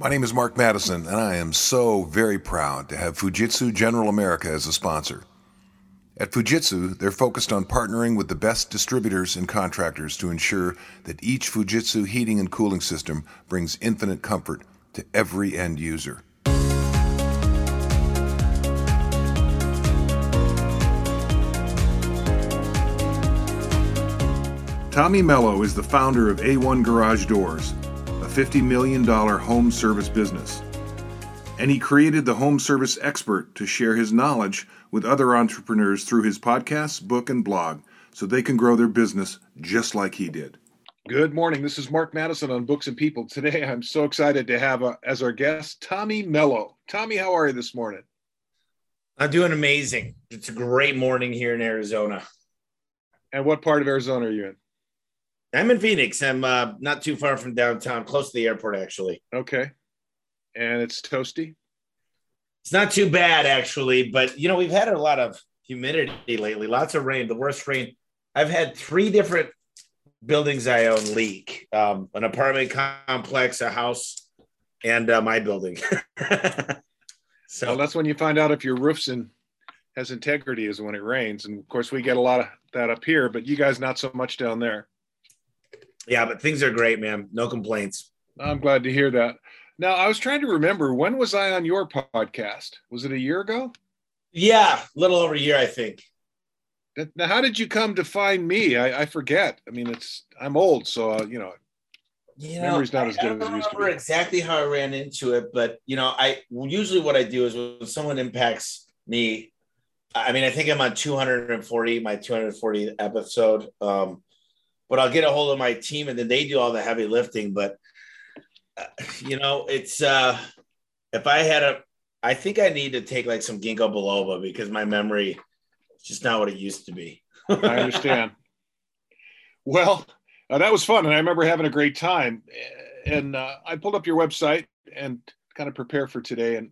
My name is Mark Madison, and I am so very proud to have Fujitsu General America as a sponsor. At Fujitsu, they're focused on partnering with the best distributors and contractors to ensure that each Fujitsu heating and cooling system brings infinite comfort to every end user. Tommy Mello is the founder of A1 Garage Doors, $50 million home service business. And he created the Home Service Expert to share his knowledge with other entrepreneurs through his podcast, book, and blog so they can grow their business just like he did. Good morning. This is Mark Madison on Books and People. Today, I'm so excited to have uh, as our guest Tommy Mello. Tommy, how are you this morning? I'm doing amazing. It's a great morning here in Arizona. And what part of Arizona are you in? I'm in Phoenix. I'm uh, not too far from downtown, close to the airport, actually. Okay. And it's toasty? It's not too bad, actually. But, you know, we've had a lot of humidity lately, lots of rain, the worst rain. I've had three different buildings I own leak um, an apartment complex, a house, and uh, my building. so well, that's when you find out if your roof's in has integrity is when it rains. And of course, we get a lot of that up here, but you guys not so much down there. Yeah, but things are great, man. No complaints. I'm glad to hear that. Now, I was trying to remember when was I on your podcast? Was it a year ago? Yeah, a little over a year, I think. Now, how did you come to find me? I, I forget. I mean, it's I'm old, so uh, you know, you know, memory's not as good as it used to exactly how I ran into it, but you know, I usually what I do is when someone impacts me. I mean, I think I'm on 240, my 240 episode. Um, but I'll get a hold of my team and then they do all the heavy lifting. But uh, you know, it's uh if I had a I think I need to take like some ginkgo biloba because my memory is just not what it used to be. I understand. Well, uh, that was fun, and I remember having a great time. And uh, I pulled up your website and kind of prepare for today. And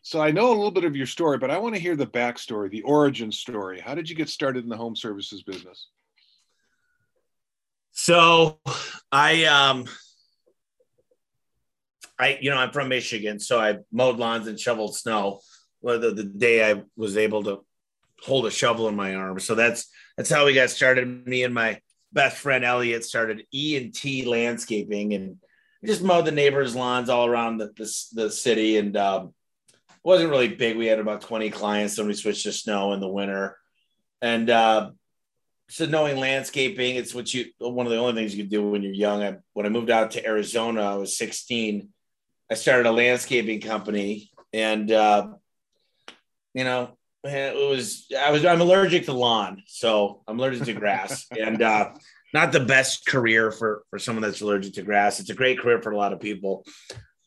so I know a little bit of your story, but I want to hear the backstory, the origin story. How did you get started in the home services business? So I um I you know I'm from Michigan, so I mowed lawns and shoveled snow. The, the day I was able to hold a shovel in my arm. So that's that's how we got started. Me and my best friend Elliot started E and T landscaping and just mowed the neighbors' lawns all around the the, the city. And um, wasn't really big. We had about 20 clients. Then we switched to snow in the winter. And uh, so knowing landscaping, it's what you one of the only things you can do when you're young. I, when I moved out to Arizona, I was 16. I started a landscaping company, and uh, you know, it was I was I'm allergic to lawn, so I'm allergic to grass, and uh, not the best career for for someone that's allergic to grass. It's a great career for a lot of people.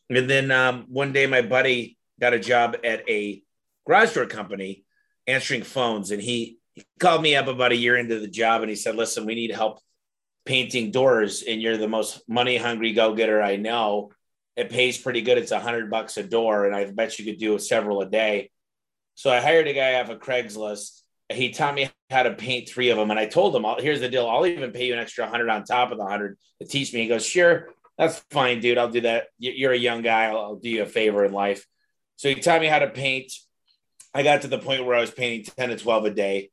And then um, one day, my buddy got a job at a garage door company answering phones, and he he called me up about a year into the job and he said, Listen, we need help painting doors, and you're the most money hungry go getter I know. It pays pretty good. It's a hundred bucks a door, and I bet you could do several a day. So I hired a guy off of Craigslist. He taught me how to paint three of them, and I told him, "Here's the deal. I'll even pay you an extra hundred on top of the hundred to teach me." He goes, "Sure, that's fine, dude. I'll do that. You're a young guy. I'll, I'll do you a favor in life." So he taught me how to paint. I got to the point where I was painting ten to twelve a day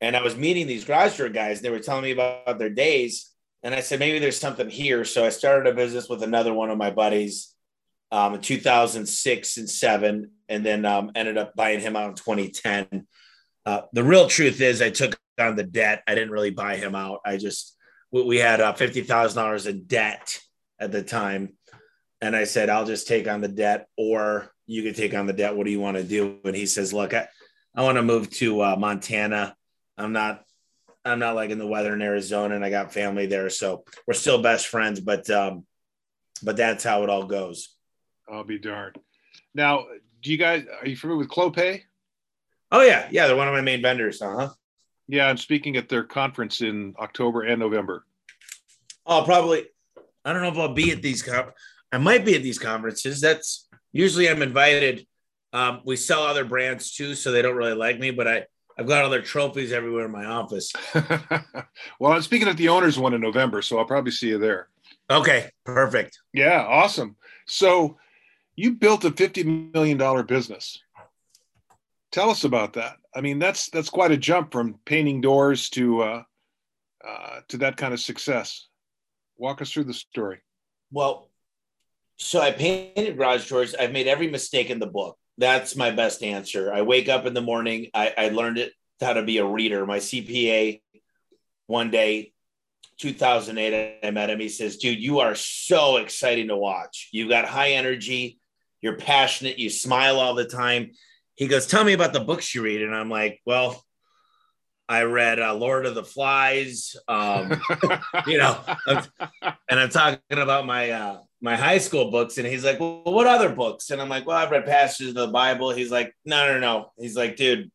and I was meeting these garage door guys, and they were telling me about their days. And I said, maybe there's something here. So I started a business with another one of my buddies um, in 2006 and seven, and then um, ended up buying him out in 2010. Uh, the real truth is, I took on the debt. I didn't really buy him out. I just, we had uh, $50,000 in debt at the time. And I said, I'll just take on the debt, or you can take on the debt. What do you want to do? And he says, Look, I, I want to move to uh, Montana I'm not I'm not like in the weather in Arizona and I got family there. So we're still best friends, but um, but that's how it all goes. I'll be darned. Now, do you guys are you familiar with Clopay? Oh yeah, yeah, they're one of my main vendors. Uh-huh. Yeah, I'm speaking at their conference in October and November. Oh, probably. I don't know if I'll be at these. Com- I might be at these conferences. That's usually I'm invited. Um, we sell other brands too, so they don't really like me. But I I've got other trophies everywhere in my office. well, I'm speaking at the owners one in November, so I'll probably see you there. Okay, perfect. Yeah, awesome. So you built a $50 million business. Tell us about that. I mean, that's that's quite a jump from painting doors to uh, uh, to that kind of success. Walk us through the story. Well, so I painted garage doors. I've made every mistake in the book. That's my best answer. I wake up in the morning. I, I learned it how to be a reader. My CPA one day 2008 i met him he says dude you are so exciting to watch you've got high energy you're passionate you smile all the time he goes tell me about the books you read and i'm like well i read uh, lord of the flies um, you know and i'm talking about my uh, my high school books and he's like well what other books and i'm like well i've read passages of the bible he's like no no no he's like dude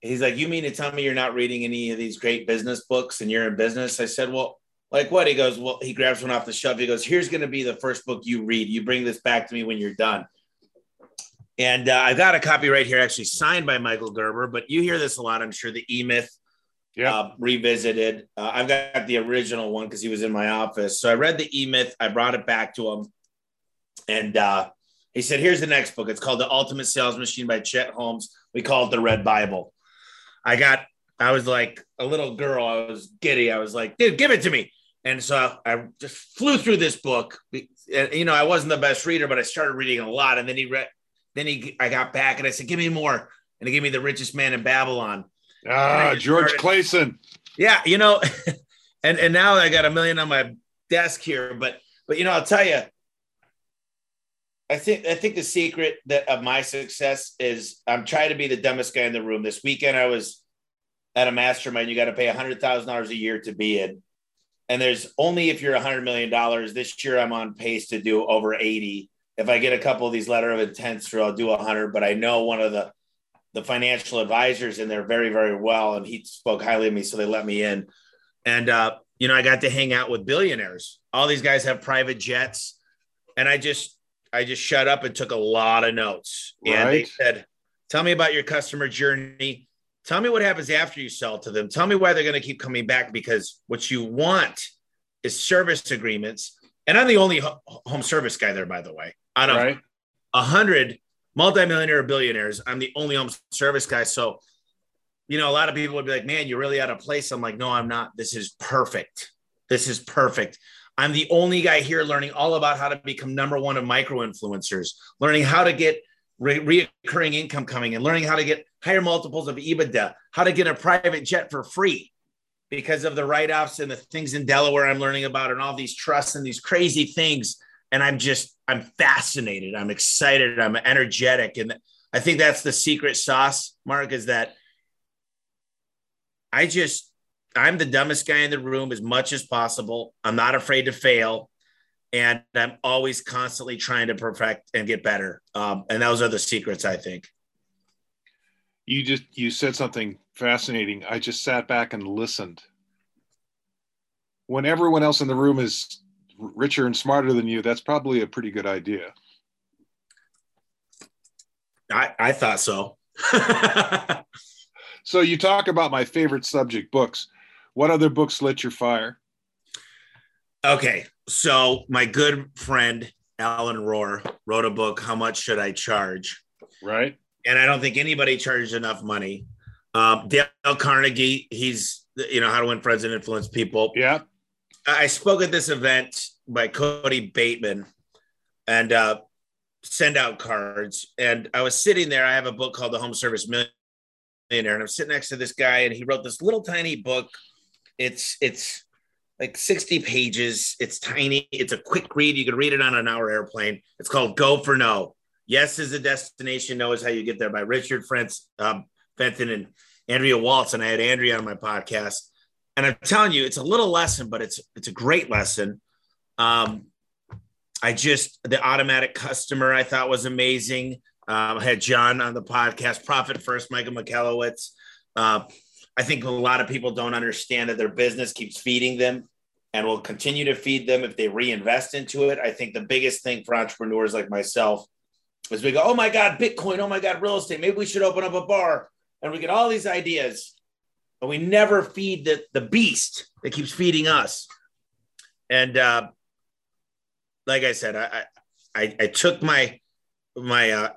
he's like, You mean to tell me you're not reading any of these great business books and you're in business? I said, Well, like what? He goes, Well, he grabs one off the shelf. He goes, Here's going to be the first book you read. You bring this back to me when you're done. And uh, I've got a copy right here, actually signed by Michael Gerber, but you hear this a lot, I'm sure, the E Myth yeah. Uh, revisited. Uh, I've got the original one because he was in my office. So I read the E Myth, I brought it back to him. And uh, he said, Here's the next book. It's called The Ultimate Sales Machine by Chet Holmes. We call it the Red Bible. I got, I was like a little girl. I was giddy. I was like, dude, give it to me. And so I just flew through this book. You know, I wasn't the best reader, but I started reading a lot. And then he read, then he, I got back and I said, give me more. And he gave me The Richest Man in Babylon. Ah, George started, Clason. Yeah, you know, and and now I got a million on my desk here, but but you know, I'll tell you, I think I think the secret that of my success is I'm trying to be the dumbest guy in the room. This weekend I was at a mastermind. You got to pay a hundred thousand dollars a year to be in, and there's only if you're a hundred million dollars. This year I'm on pace to do over eighty. If I get a couple of these letter of intents through, I'll do a hundred. But I know one of the the financial advisors in there very very well, and he spoke highly of me, so they let me in. And uh, you know I got to hang out with billionaires. All these guys have private jets, and I just I just shut up and took a lot of notes. Right. And they said, Tell me about your customer journey. Tell me what happens after you sell to them. Tell me why they're going to keep coming back because what you want is service agreements. And I'm the only home service guy there, by the way. Out of a right. hundred multimillionaire billionaires, I'm the only home service guy. So, you know, a lot of people would be like, man, you're really out of place. I'm like, no, I'm not. This is perfect. This is perfect. I'm the only guy here learning all about how to become number one of micro influencers, learning how to get re- reoccurring income coming in, learning how to get higher multiples of EBITDA, how to get a private jet for free because of the write offs and the things in Delaware I'm learning about and all these trusts and these crazy things. And I'm just, I'm fascinated. I'm excited. I'm energetic. And I think that's the secret sauce, Mark, is that I just, I'm the dumbest guy in the room as much as possible. I'm not afraid to fail. And I'm always constantly trying to perfect and get better. Um, and those are the secrets, I think. You just you said something fascinating. I just sat back and listened. When everyone else in the room is richer and smarter than you, that's probably a pretty good idea. I, I thought so. so you talk about my favorite subject books. What other books lit your fire? Okay, so my good friend Alan Rohr wrote a book, How Much Should I Charge? Right. And I don't think anybody charges enough money. Um, Dale Carnegie, he's, you know, How to Win Friends and Influence People. Yeah. I spoke at this event by Cody Bateman and uh, send out cards. And I was sitting there. I have a book called The Home Service Millionaire, and I'm sitting next to this guy, and he wrote this little tiny book it's it's like 60 pages. It's tiny. It's a quick read. You can read it on an hour airplane. It's called Go for No. Yes is the destination. No is how you get there by Richard Frentz, um, Fenton and Andrea Waltz. And I had Andrea on my podcast. And I'm telling you, it's a little lesson, but it's it's a great lesson. Um, I just the automatic customer I thought was amazing. Um, I had John on the podcast, Profit First, Michael Michalowicz. Uh, I think a lot of people don't understand that their business keeps feeding them and will continue to feed them if they reinvest into it. I think the biggest thing for entrepreneurs like myself is we go, oh my God, Bitcoin, oh my God, real estate. Maybe we should open up a bar. And we get all these ideas, but we never feed the, the beast that keeps feeding us. And uh, like I said, I I, I took my my uh,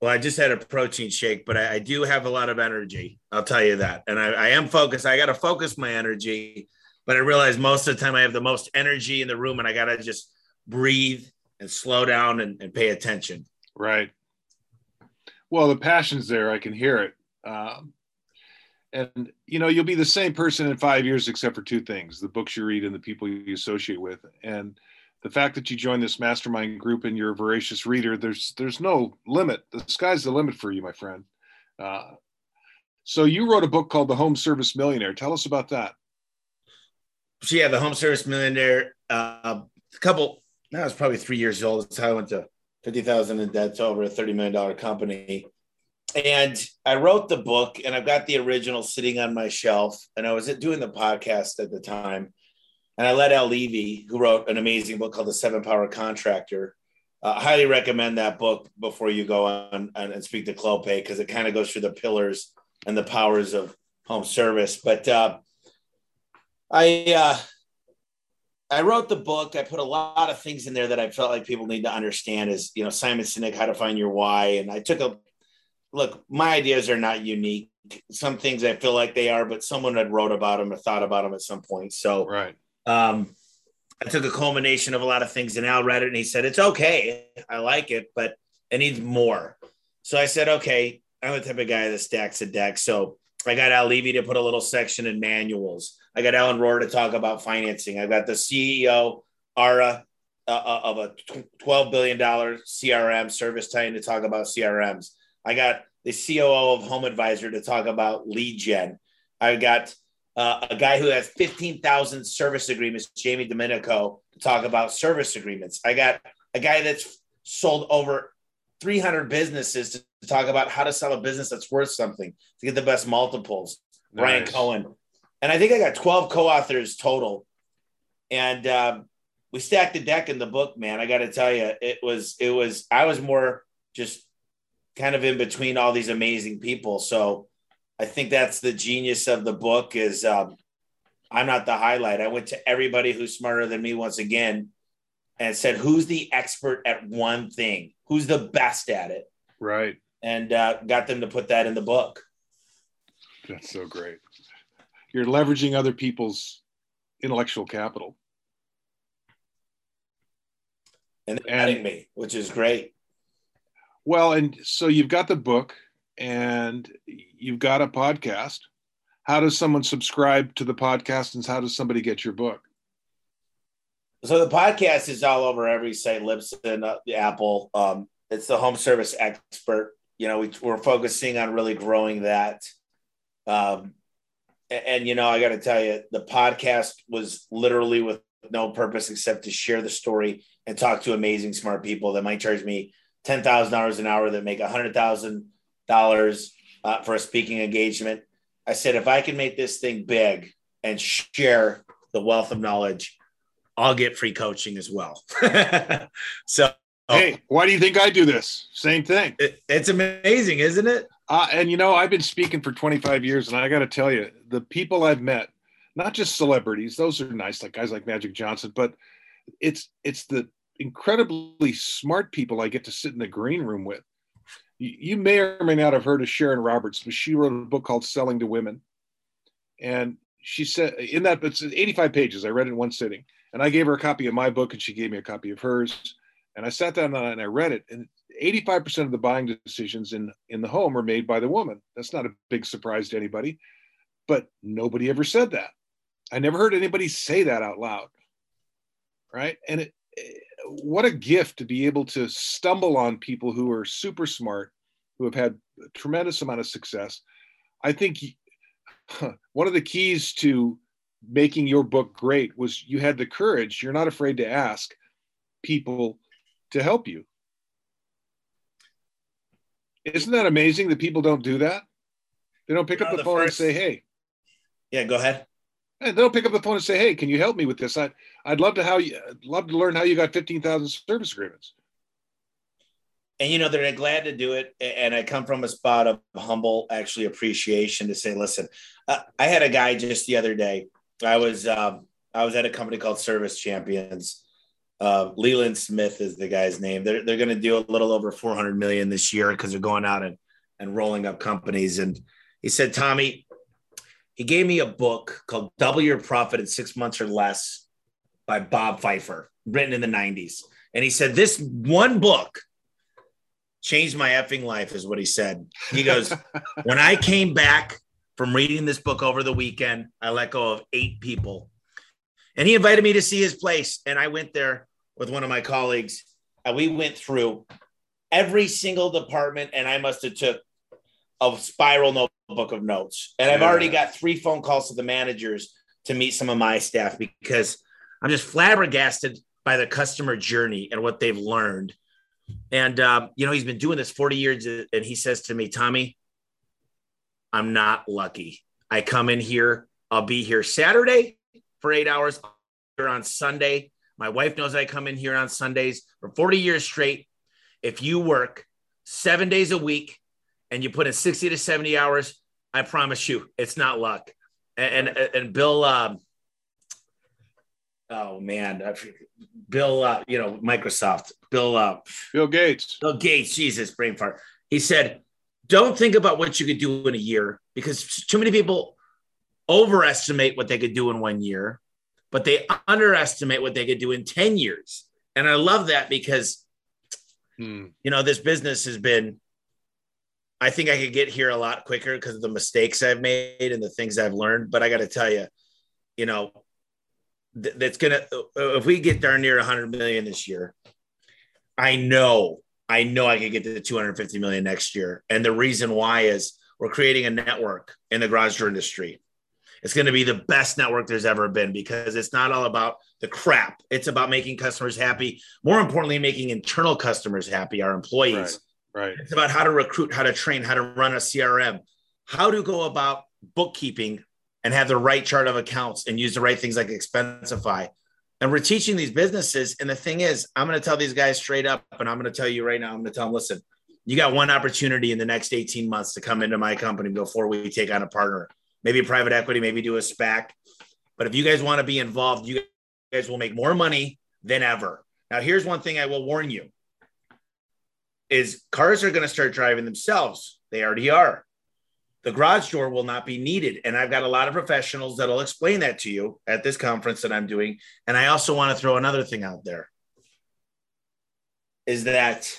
well, I just had a protein shake, but I, I, do have a lot of energy. I'll tell you that. And I, I am focused. I got to focus my energy, but I realize most of the time I have the most energy in the room and I got to just breathe and slow down and, and, pay attention. Right. Well, the passion's there. I can hear it. Um, and, you know, you'll be the same person in five years, except for two things the books you read and the people you associate with. And, the fact that you join this mastermind group and you're a voracious reader, there's there's no limit. The sky's the limit for you, my friend. Uh, so you wrote a book called The Home Service Millionaire. Tell us about that. So yeah, The Home Service Millionaire. Uh, a couple. That was probably three years old. That's how I went to fifty thousand in debt to over a thirty million dollar company. And I wrote the book, and I've got the original sitting on my shelf. And I was doing the podcast at the time and I let Al Levi, who wrote an amazing book called The Seven Power Contractor, uh, highly recommend that book before you go on, and speak to Clopay because it kind of goes through the pillars and the powers of home service. But uh, I uh, I wrote the book. I put a lot of things in there that I felt like people need to understand. Is you know Simon Sinek, How to Find Your Why, and I took a look. My ideas are not unique. Some things I feel like they are, but someone had wrote about them or thought about them at some point. So right um, I took a culmination of a lot of things and Al read it and he said, It's okay. I like it, but it needs more. So I said, Okay, I'm the type of guy that stacks a deck. So I got Al Levi to put a little section in manuals. I got Alan Rohr to talk about financing. I got the CEO, Ara, uh, uh of a $12 billion CRM ServiceTitan to talk about CRMs. I got the COO of Home Advisor to talk about lead gen. I got uh, a guy who has 15,000 service agreements, Jamie Domenico, to talk about service agreements. I got a guy that's sold over 300 businesses to, to talk about how to sell a business that's worth something to get the best multiples. Nice. Ryan Cohen. And I think I got 12 co authors total. And um, we stacked the deck in the book, man. I got to tell you, it was, it was, I was more just kind of in between all these amazing people. So, I think that's the genius of the book is um, I'm not the highlight. I went to everybody who's smarter than me once again and said, who's the expert at one thing? Who's the best at it? Right. And uh, got them to put that in the book. That's so great. You're leveraging other people's intellectual capital. And adding me, which is great. Well, and so you've got the book and you've got a podcast. How does someone subscribe to the podcast and how does somebody get your book? So the podcast is all over every site, Libsyn, uh, Apple. Um, it's the home service expert. You know, we, are focusing on really growing that. Um, and, and, you know, I got to tell you, the podcast was literally with no purpose except to share the story and talk to amazing, smart people that might charge me ten thousand dollars an hour that make a hundred thousand dollars uh, for a speaking engagement. I said, if I can make this thing big and share the wealth of knowledge, I'll get free coaching as well. so, hey, why do you think I do this? Same thing. It, it's amazing, isn't it? Uh, and you know, I've been speaking for 25 years, and I got to tell you, the people I've met, not just celebrities, those are nice, like guys like Magic Johnson, but it's it's the incredibly smart people I get to sit in the green room with you may or may not have heard of Sharon Roberts, but she wrote a book called Selling to Women. And she said in that it's 85 pages. I read it in one sitting. And I gave her a copy of my book and she gave me a copy of hers. And I sat down and I read it. And 85% of the buying decisions in, in the home are made by the woman. That's not a big surprise to anybody. But nobody ever said that. I never heard anybody say that out loud. Right. And it, what a gift to be able to stumble on people who are super smart, who have had a tremendous amount of success. I think one of the keys to making your book great was you had the courage, you're not afraid to ask people to help you. Isn't that amazing that people don't do that? They don't pick you know, up the, the phone first... and say, hey. Yeah, go ahead. And they'll pick up the phone and say, "Hey, can you help me with this? I, I'd love to how you love to learn how you got fifteen thousand service agreements." And you know they're glad to do it, and I come from a spot of humble, actually appreciation to say, "Listen, uh, I had a guy just the other day. I was um, I was at a company called Service Champions, Uh, Leland Smith is the guy's name. They're they're going to do a little over 400 million this year because they're going out and and rolling up companies. And he said, Tommy, he gave me a book called Double Your Profit in Six Months or Less by Bob Fifer, written in the 90s. And he said, This one book changed my effing life, is what he said. He goes, When I came back from reading this book over the weekend, I let go of eight people. And he invited me to see his place. And I went there with one of my colleagues. And we went through every single department. And I must have took a spiral notebook of notes. And I've already got three phone calls to the managers to meet some of my staff because I'm just flabbergasted by the customer journey and what they've learned. And, um, you know, he's been doing this 40 years. And he says to me, Tommy, I'm not lucky. I come in here, I'll be here Saturday for eight hours, here on Sunday. My wife knows I come in here on Sundays for 40 years straight. If you work seven days a week and you put in 60 to 70 hours, I promise you it's not luck. And and, and Bill, um, oh man, Bill, uh, you know, Microsoft, Bill, uh, Bill Gates, Bill Gates, Jesus, brain fart. He said, don't think about what you could do in a year because too many people overestimate what they could do in one year, but they underestimate what they could do in 10 years. And I love that because, hmm. you know, this business has been I think I could get here a lot quicker because of the mistakes I've made and the things I've learned. But I got to tell you, you know, th- that's gonna uh, if we get darn near 100 million this year, I know, I know I could get to 250 million next year. And the reason why is we're creating a network in the garage door industry. It's going to be the best network there's ever been because it's not all about the crap. It's about making customers happy. More importantly, making internal customers happy, our employees. Right Right. It's about how to recruit, how to train, how to run a CRM, how to go about bookkeeping and have the right chart of accounts and use the right things like Expensify. And we're teaching these businesses. And the thing is, I'm going to tell these guys straight up, and I'm going to tell you right now, I'm going to tell them, listen, you got one opportunity in the next 18 months to come into my company before we take on a partner, maybe private equity, maybe do a SPAC. But if you guys want to be involved, you guys will make more money than ever. Now, here's one thing I will warn you is cars are going to start driving themselves. They already are. The garage door will not be needed. And I've got a lot of professionals that'll explain that to you at this conference that I'm doing. And I also want to throw another thing out there is that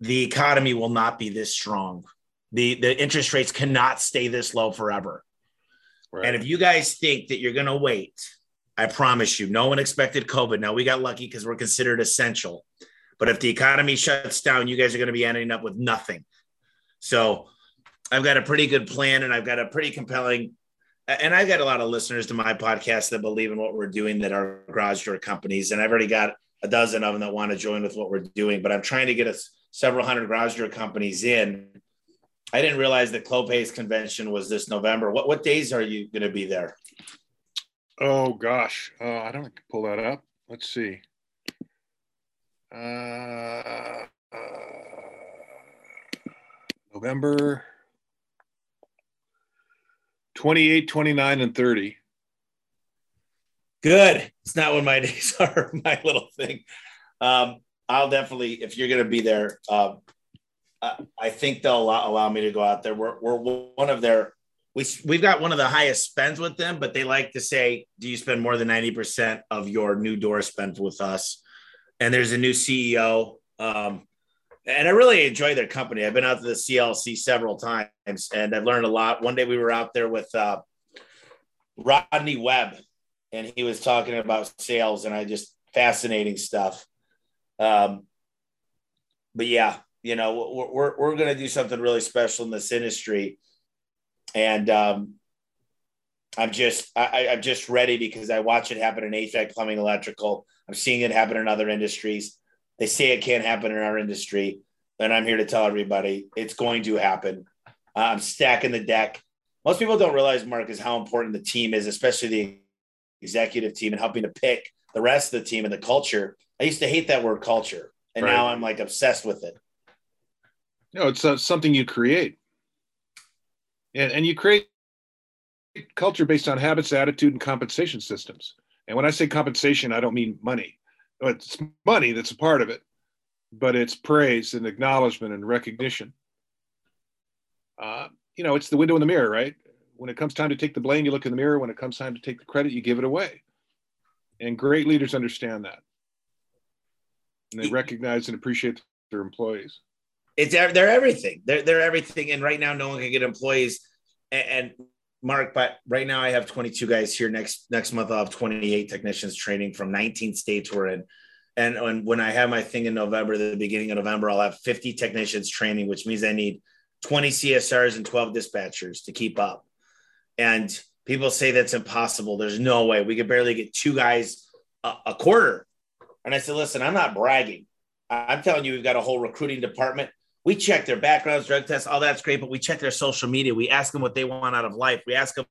the economy will not be this strong. The, the interest rates cannot stay this low forever. Right. And if you guys think that you're going to wait, I promise you, no one expected COVID. Now we got lucky because we're considered essential. But if the economy shuts down, you guys are going to be ending up with nothing. So I've got a pretty good plan and I've got a pretty compelling and I've got a lot of listeners to my podcast that believe in what we're doing that are garage door companies. And I've already got a dozen of them that want to join with what we're doing, but I'm trying to get us several hundred garage door companies in. I didn't realize that Clopay's convention was this November. What what days are you going to be there? Oh gosh, uh, I don't pull that up. Let's see. Uh, uh, November 28, 29, and 30. Good. It's not when my days are, my little thing. Um, I'll definitely, if you're going to be there, um, I, think they'll allow, allow, me to go out there. We're, we're one of their, we, we've got one of the highest spends with them, but they like to say, do you spend more than 90% of your new door spend with us? And there's a new CEO. Um, and I really enjoy their company. I've been out to the CLC several times and I've learned a lot. One day we were out there with uh, Rodney Webb and he was talking about sales and I just fascinating stuff. Um, but yeah, you know, we're, we're, we're going to do something really special in this industry. And um, I'm just, I, I'm just ready because I watch it happen in HVAC, plumbing, electrical. I'm seeing it happen in other industries. They say it can't happen in our industry. And I'm here to tell everybody it's going to happen. I'm stacking the deck. Most people don't realize, Mark, is how important the team is, especially the executive team and helping to pick the rest of the team and the culture. I used to hate that word culture, and right. now I'm like obsessed with it. No, it's uh, something you create. And, and you create culture based on habits, attitude, and compensation systems. And when I say compensation, I don't mean money. But it's money that's a part of it, but it's praise and acknowledgement and recognition. Uh, you know, it's the window in the mirror, right? When it comes time to take the blame, you look in the mirror. When it comes time to take the credit, you give it away. And great leaders understand that. And they recognize and appreciate their employees. It's they're everything. They're they're everything. And right now, no one can get employees. And, and Mark, but right now I have 22 guys here. Next next month I'll have 28 technicians training from 19 states we're in. And, when I have my thing in November, the beginning of November, I'll have 50 technicians training, which means I need 20 CSRs and 12 dispatchers to keep up. And people say that's impossible. There's no way we could barely get two guys a, a quarter. And I said, listen, I'm not bragging. I'm telling you, we've got a whole recruiting department. We check their backgrounds, drug tests, all that's great, but we check their social media. We ask them what they want out of life. We ask them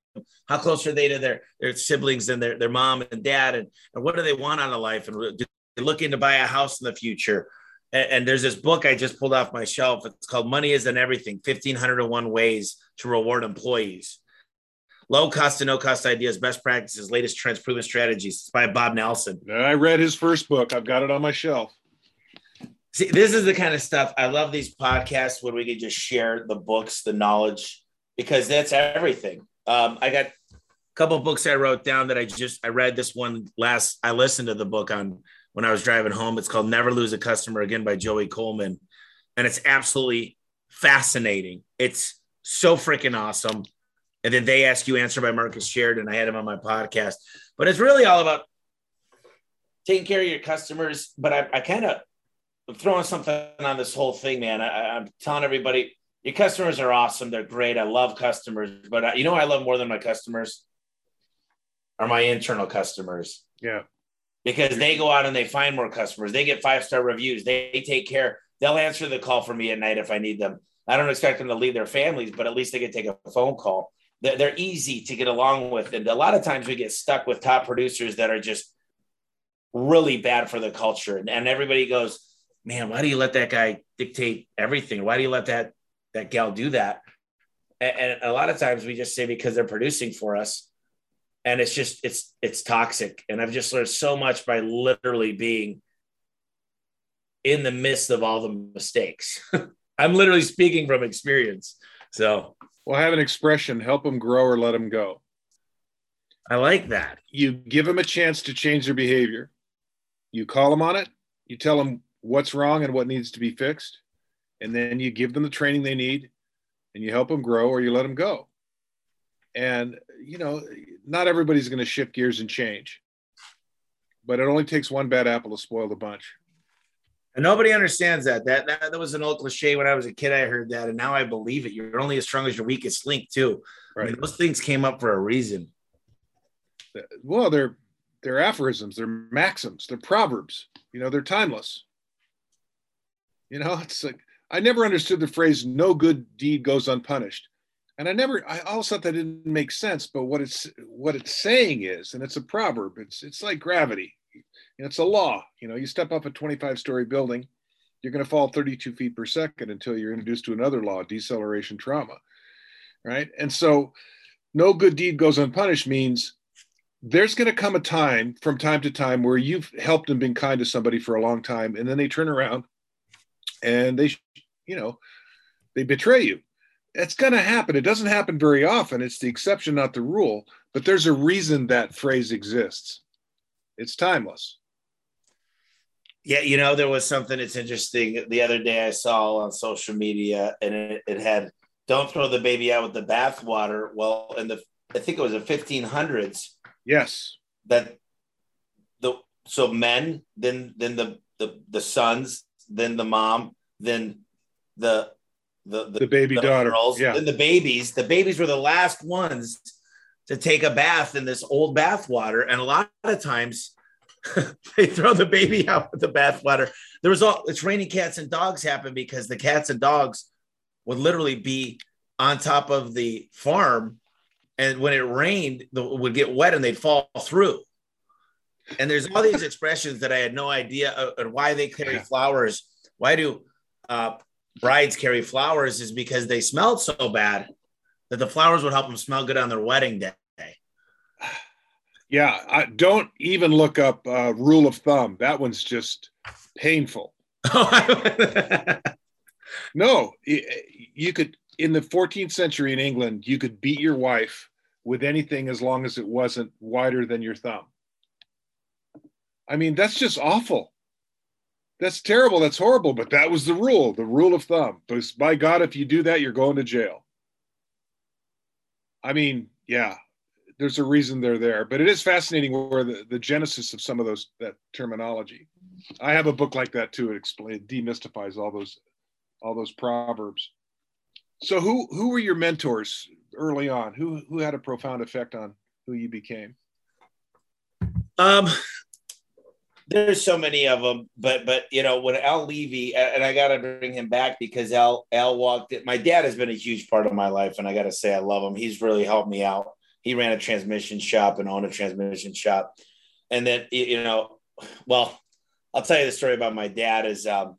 how close are they to their, their siblings and their, their mom and dad, and, and what do they want out of life? And do they looking to buy a house in the future? And, and there's this book I just pulled off my shelf. It's called Money Isn't Everything 1501 Ways to Reward Employees. Low cost to no cost ideas, best practices, latest trends, proven strategies. It's by Bob Nelson. I read his first book. I've got it on my shelf. See, this is the kind of stuff I love these podcasts where we can just share the books, the knowledge, because that's everything. Um, I got a couple books I wrote down that I just I read this one last. I listened to the book on when I was driving home. It's called Never Lose a Customer Again by Joey Coleman. And it's absolutely fascinating. It's so freaking awesome and then they ask you answer by Marcus Sheridan. I had him on my podcast, but it's really all about taking care of your customers. But I, I kind of throwing something on this whole thing, man. I, am telling everybody your customers are awesome. They're great. I love customers, but I, you know, I love more than my customers are my internal customers. Yeah. Because they go out and they find more customers. They get five star reviews. They take care. They'll answer the call for me at night if I need them. I don't expect them to leave their families, but at least they can take a phone call they're, they're easy to get along with. And a lot of times we get stuck with top producers that are just really bad for the culture. And, and everybody goes, man, why do you let that guy dictate everything? Why do you let that, that gal do that? And, and a lot of times we just say because they're producing for us and it's just it's it's toxic and i've just learned so much by literally being in the midst of all the mistakes i'm literally speaking from experience so well, have an expression help them grow or let them go. I like that. You give them a chance to change their behavior. You call them on it. You tell them what's wrong and what needs to be fixed. And then you give them the training they need and you help them grow or you let them go. And, you know, not everybody's going to shift gears and change, but it only takes one bad apple to spoil the bunch. And nobody understands that. that. That that was an old cliche when I was a kid. I heard that, and now I believe it. You're only as strong as your weakest link, too. Right. I mean, those things came up for a reason. Well, they're they're aphorisms, they're maxims, they're proverbs. You know, they're timeless. You know, it's like I never understood the phrase "no good deed goes unpunished," and I never. I always thought that didn't make sense. But what it's what it's saying is, and it's a proverb. It's it's like gravity And it's a law. You know, you step up a 25 story building, you're going to fall 32 feet per second until you're introduced to another law, deceleration trauma. Right. And so, no good deed goes unpunished means there's going to come a time from time to time where you've helped and been kind to somebody for a long time, and then they turn around and they, you know, they betray you. It's going to happen. It doesn't happen very often. It's the exception, not the rule. But there's a reason that phrase exists. It's timeless. Yeah, you know, there was something that's interesting. The other day I saw on social media and it, it had don't throw the baby out with the bathwater. Well, in the I think it was the 1500s. Yes. That the so men, then then the the the sons, then the mom, then the the the, the baby the daughter, girls, yeah. then the babies. The babies were the last ones to take a bath in this old bath water, and a lot of times they throw the baby out with the bathwater. There was all it's raining cats and dogs happen because the cats and dogs would literally be on top of the farm, and when it rained, the would get wet and they'd fall through. And there's all these expressions that I had no idea of, why they carry flowers. Why do uh, brides carry flowers? Is because they smelled so bad that the flowers would help them smell good on their wedding day. Yeah, I, don't even look up uh, rule of thumb. That one's just painful. no, you could in the 14th century in England, you could beat your wife with anything as long as it wasn't wider than your thumb. I mean, that's just awful. That's terrible. That's horrible. But that was the rule, the rule of thumb. Because by God, if you do that, you're going to jail. I mean, yeah, there's a reason they're there. But it is fascinating where the, the genesis of some of those that terminology. I have a book like that too. It explains demystifies all those all those proverbs. So who who were your mentors early on? Who who had a profound effect on who you became? Um there's so many of them, but but you know when Al Levi and I got to bring him back because Al Al walked it. My dad has been a huge part of my life, and I got to say I love him. He's really helped me out. He ran a transmission shop and owned a transmission shop, and then you know, well, I'll tell you the story about my dad. Is um,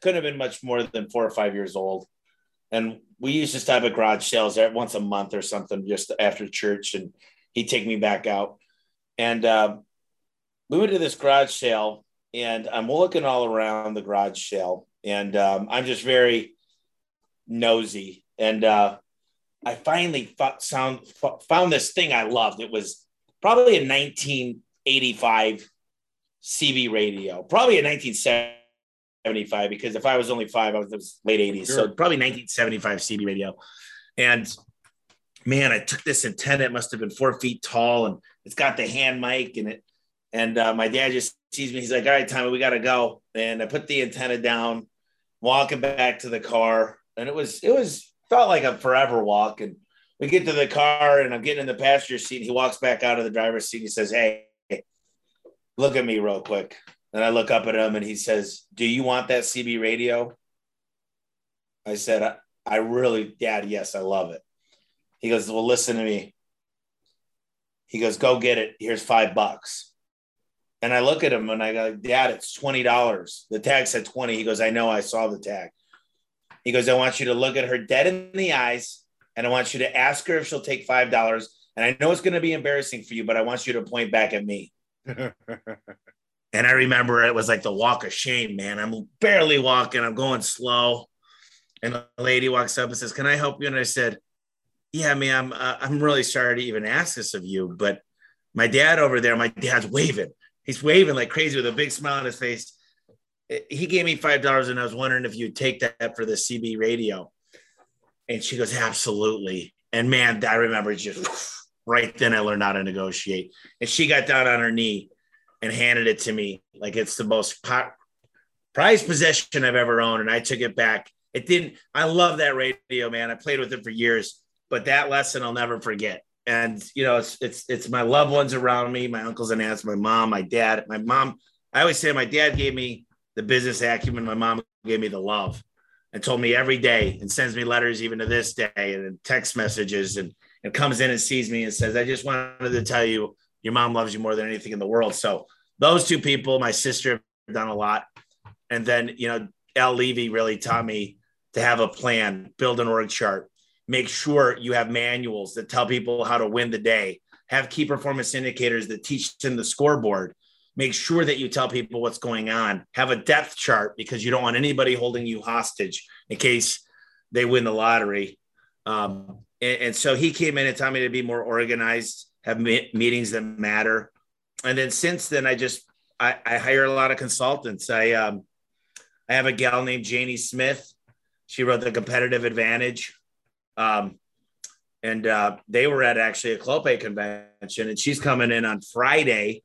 couldn't have been much more than four or five years old, and we used to stop at garage sales there once a month or something, just after church, and he'd take me back out, and. Uh, we went to this garage sale and I'm looking all around the garage sale and um, I'm just very nosy. And uh, I finally f- sound, f- found this thing I loved. It was probably a 1985 CB radio, probably a 1975, because if I was only five, I was, was late 80s. Sure. So probably 1975 CB radio. And man, I took this antenna. It must have been four feet tall and it's got the hand mic and it and uh, my dad just sees me. He's like, "All right, Tommy, we got to go." And I put the antenna down, walking back to the car, and it was it was felt like a forever walk. And we get to the car, and I'm getting in the passenger seat. He walks back out of the driver's seat. And he says, "Hey, look at me real quick." And I look up at him, and he says, "Do you want that CB radio?" I said, "I, I really, Dad, yes, I love it." He goes, "Well, listen to me." He goes, "Go get it. Here's five bucks." And I look at him and I go, Dad, it's $20. The tag said 20. He goes, I know, I saw the tag. He goes, I want you to look at her dead in the eyes and I want you to ask her if she'll take $5. And I know it's going to be embarrassing for you, but I want you to point back at me. and I remember it was like the walk of shame, man. I'm barely walking, I'm going slow. And the lady walks up and says, Can I help you? And I said, Yeah, ma'am, uh, I'm really sorry to even ask this of you, but my dad over there, my dad's waving he's waving like crazy with a big smile on his face. He gave me five dollars, and I was wondering if you'd take that for the CB radio. And she goes, absolutely. And man, I remember just right then I learned how to negotiate. And she got down on her knee and handed it to me like it's the most prized possession I've ever owned. And I took it back. It didn't. I love that radio, man. I played with it for years, but that lesson I'll never forget and you know it's it's it's my loved ones around me my uncles and aunts my mom my dad my mom i always say my dad gave me the business acumen my mom gave me the love and told me every day and sends me letters even to this day and text messages and and comes in and sees me and says i just wanted to tell you your mom loves you more than anything in the world. So those two people my sister have done a lot. And then you know al levi really taught me to have a plan build an org chart make sure you have manuals that tell people how to win the day. Have key performance indicators that teach them the scoreboard. Make sure that you tell people what's going on. Have a depth chart because you don't want anybody holding you hostage in case they win the lottery. Um, and, and, so he came in and told me to be more organized have meetings that matter. And then since then i just i, I hire a lot of consultants. I um, i have a gal named jaynie smith. She wrote the competitive advantage um, and uh, they were at actually a Clopay convention, and she's coming in on Friday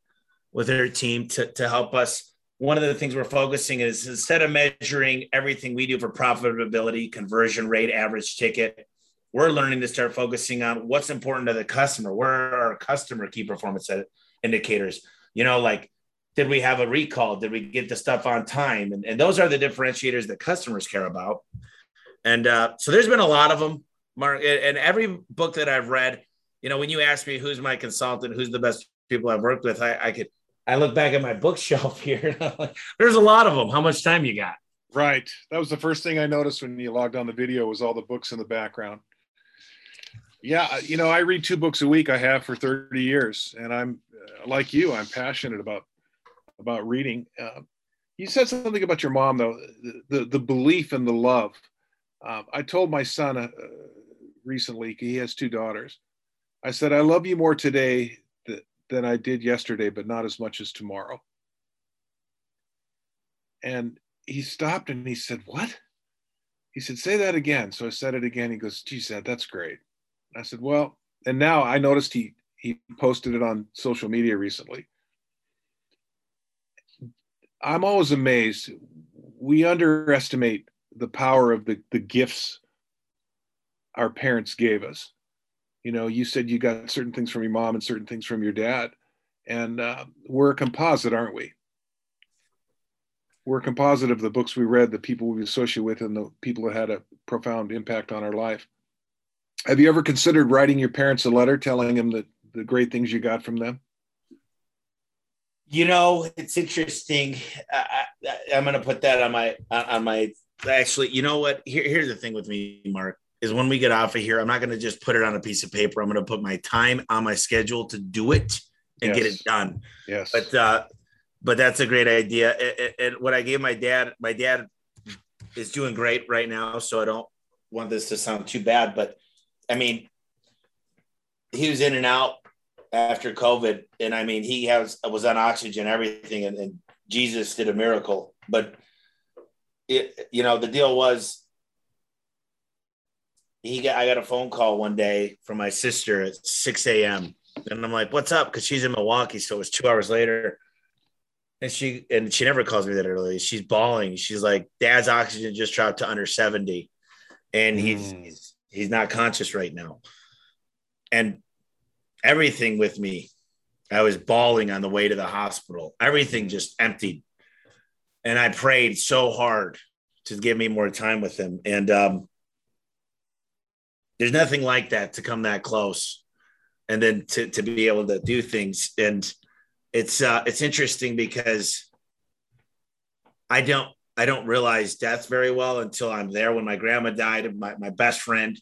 with her team to, to help us. One of the things we're focusing is instead of measuring everything we do for profitability, conversion rate, average ticket, we're learning to start focusing on what's important to the customer. Where are our customer key performance indicators? You know, like did we have a recall? Did we get the stuff on time? And, and those are the differentiators that customers care about. And uh, so there's been a lot of them. Mark, and every book that I've read, you know, when you ask me who's my consultant, who's the best people I've worked with, I, I could, I look back at my bookshelf here. There's a lot of them. How much time you got? Right. That was the first thing I noticed when you logged on the video was all the books in the background. Yeah, you know, I read two books a week. I have for 30 years, and I'm uh, like you. I'm passionate about about reading. Uh, you said something about your mom, though, the the, the belief and the love. Um, I told my son uh, recently. He has two daughters. I said, "I love you more today th- than I did yesterday, but not as much as tomorrow." And he stopped and he said, "What?" He said, "Say that again." So I said it again. He goes, "Geez, Dad, that's great." I said, well, and now I noticed he he posted it on social media recently. I'm always amazed. We underestimate the power of the, the gifts our parents gave us. You know, you said you got certain things from your mom and certain things from your dad. And uh, we're a composite, aren't we? We're a composite of the books we read, the people we associate with, and the people that had a profound impact on our life. Have you ever considered writing your parents a letter telling them that the great things you got from them? You know, it's interesting. I, am going to put that on my on my. Actually, you know what? Here, here's the thing with me, Mark. Is when we get off of here, I'm not going to just put it on a piece of paper. I'm going to put my time on my schedule to do it and yes. get it done. Yes. But uh, but that's a great idea. And, what I gave my dad, my dad is doing great right now, so I don't want this to sound too bad, but I mean, he was in and out after COVID, and I mean, he has was on oxygen, everything, and, and Jesus did a miracle. But it, you know, the deal was he got I got a phone call one day from my sister at 6 a.m. And I'm like, what's up? Because she's in Milwaukee. So it was two hours later. And she and she never calls me that early. She's bawling. She's like, Dad's oxygen just dropped to under 70. And he's, mm. he's he's not conscious right now. And everything with me, I was bawling on the way to the hospital. Everything just emptied. And I prayed so hard to give me more time with him. And um, there's nothing like that to come that close and then to, to be able to do things. And it's uh, it's interesting because I don't I don't realize death very well until I'm there. When my grandma died, and my, my best friend,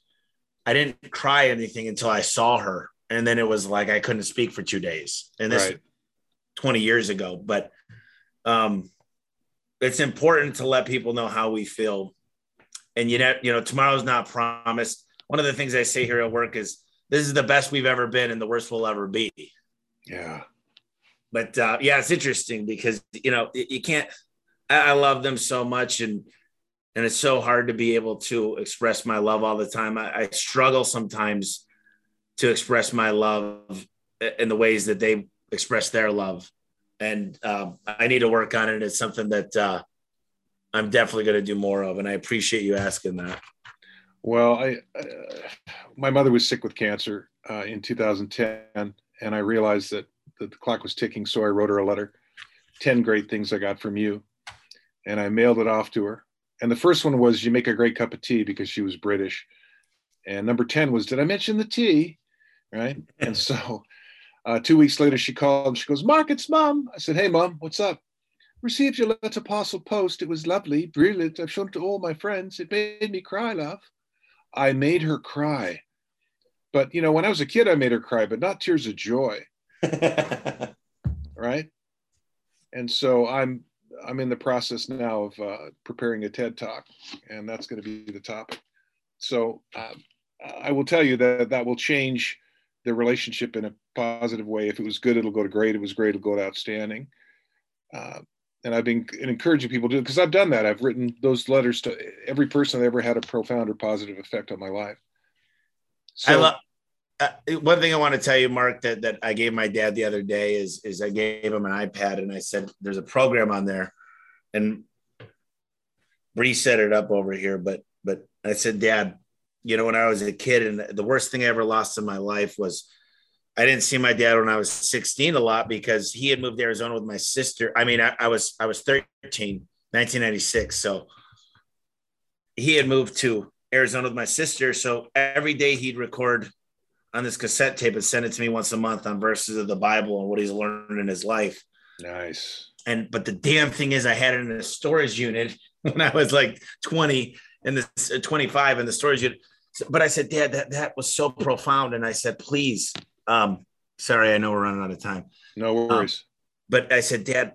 I didn't cry anything until I saw her. And then it was like I couldn't speak for two days. And this right. 20 years ago. But um, it's important to let people know how we feel. And you know, you know, tomorrow's not promised. One of the things I say here at work is this is the best we've ever been and the worst we'll ever be. Yeah. But uh, yeah, it's interesting because you know you can't I, love them so much, and and it's so hard to be able to express my love all the time. I, I struggle sometimes to express my love in the ways that they express their love, and um, I need to work on it. It's something that uh, I'm definitely going to do more of, and I appreciate you asking that. Well, I uh, my mother was sick with cancer uh, in 2010, and I realized that, that the clock was ticking, so I wrote her a letter. 10 great things I got from you and I mailed it off to her. And the first one was, You make a great cup of tea because she was British. And number 10 was, Did I mention the tea? Right. and so uh, two weeks later, she called and she goes, Mark, it's mom. I said, Hey, mom, what's up? Received your letter parcel post. It was lovely, brilliant. I've shown it to all my friends. It made me cry, love. I made her cry. But, you know, when I was a kid, I made her cry, but not tears of joy. right. And so I'm I'm in the process now of uh, preparing a TED talk, and that's going to be the topic. So um, I will tell you that that will change the relationship in a positive way. If it was good, it'll go to great. If it was great, it'll go to outstanding. Uh, and I've been encouraging people to do because I've done that. I've written those letters to every person that ever had a profound or positive effect on my life. So, I love. Uh, one thing I want to tell you, Mark, that, that I gave my dad the other day is is I gave him an iPad and I said, "There's a program on there," and Bree set it up over here, but but I said, Dad, you know, when I was a kid, and the worst thing I ever lost in my life was I didn't see my dad when I was 16 a lot because he had moved to Arizona with my sister. I mean, I, I was I was 13, 1996, so he had moved to Arizona with my sister. So every day he'd record on this cassette tape and send it to me once a month on verses of the Bible and what he's learned in his life. Nice. And but the damn thing is, I had it in a storage unit when I was like 20 and this uh, 25 in the storage unit. But I said, Dad, that that was so profound, and I said, please, um, sorry, I know we're running out of time. No worries. Um, but I said, Dad,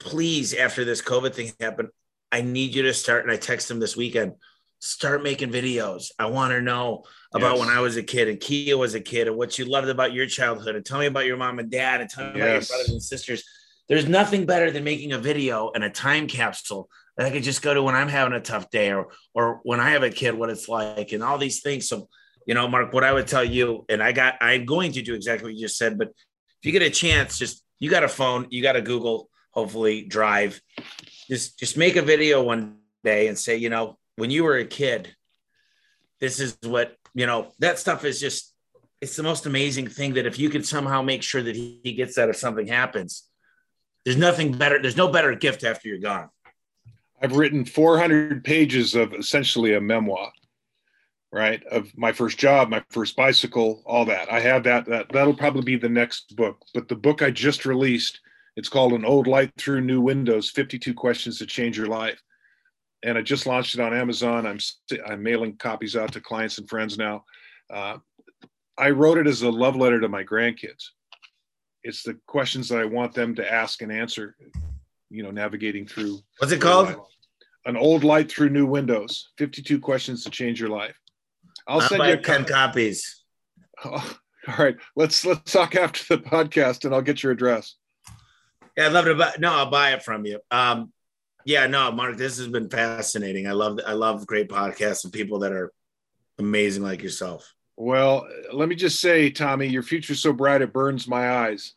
please, after this COVID thing happened, I need you to start. And I text him this weekend, start making videos. I want to know about yes. when I was a kid and Kia was a kid and what you loved about your childhood and tell me about your mom and dad and tell me yes. about your brothers and sisters. There's nothing better than making a video and a time capsule that I could just go to when I'm having a tough day or or when I have a kid, what it's like, and all these things. So, you know, Mark, what I would tell you, and I got I'm going to do exactly what you just said, but if you get a chance, just you got a phone, you got a Google, hopefully Drive. Just just make a video one day and say, you know, when you were a kid, this is what, you know, that stuff is just it's the most amazing thing that if you could somehow make sure that he, he gets that if something happens, there's nothing better, there's no better gift after you're gone. I've written 400 pages of essentially a memoir, right? Of my first job, my first bicycle, all that. I have that. That that'll probably be the next book. But the book I just released, it's called "An Old Light Through New Windows: 52 Questions to Change Your Life," and I just launched it on Amazon. I'm I'm mailing copies out to clients and friends now. Uh, I wrote it as a love letter to my grandkids. It's the questions that I want them to ask and answer you know navigating through what's it called an old light through new windows 52 questions to change your life i'll, I'll send you 10 copies oh, all right let's let's talk after the podcast and i'll get your address yeah i'd love to buy no i'll buy it from you um yeah no mark this has been fascinating i love i love great podcasts and people that are amazing like yourself well let me just say tommy your future's so bright it burns my eyes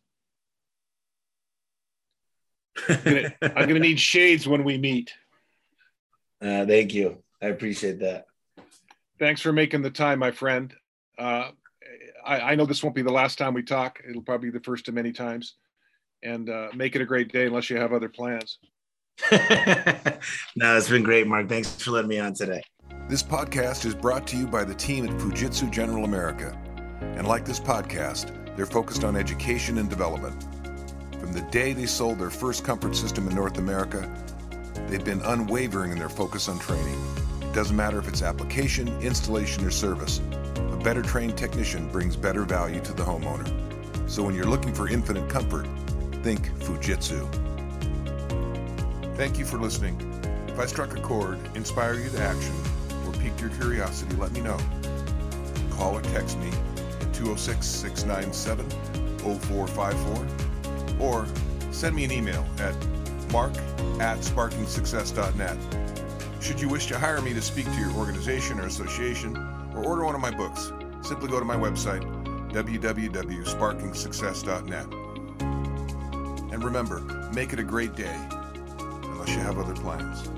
I'm gonna, I'm gonna need shades when we meet. Uh, thank you. I appreciate that. Thanks for making the time, my friend. Uh, I, I, know this won't be the last time we talk. It'll probably be the first of many times. And uh, make it a great day unless you have other plans. no, it's been great, Mark. Thanks for letting me on today. This podcast is brought to you by the team at Fujitsu General America. And like this podcast, they're focused on education and development. From the day they sold their first comfort system in North America, they've been unwavering in their focus on training. Doesn't matter if it's application, installation, or service, a better trained technician brings better value to the homeowner. So when you're looking for infinite comfort, think Fujitsu. Thank you for listening. If I struck a chord, inspire you to action, or piqued your curiosity, let me know. Call or text me at 206 697 0454 or send me an email at mark at sparkingsuccess.net. Should you wish to hire me to speak to your organization or association or order one of my books, simply go to my website, www.sparkingsuccess.net. And remember, make it a great day, unless you have other plans.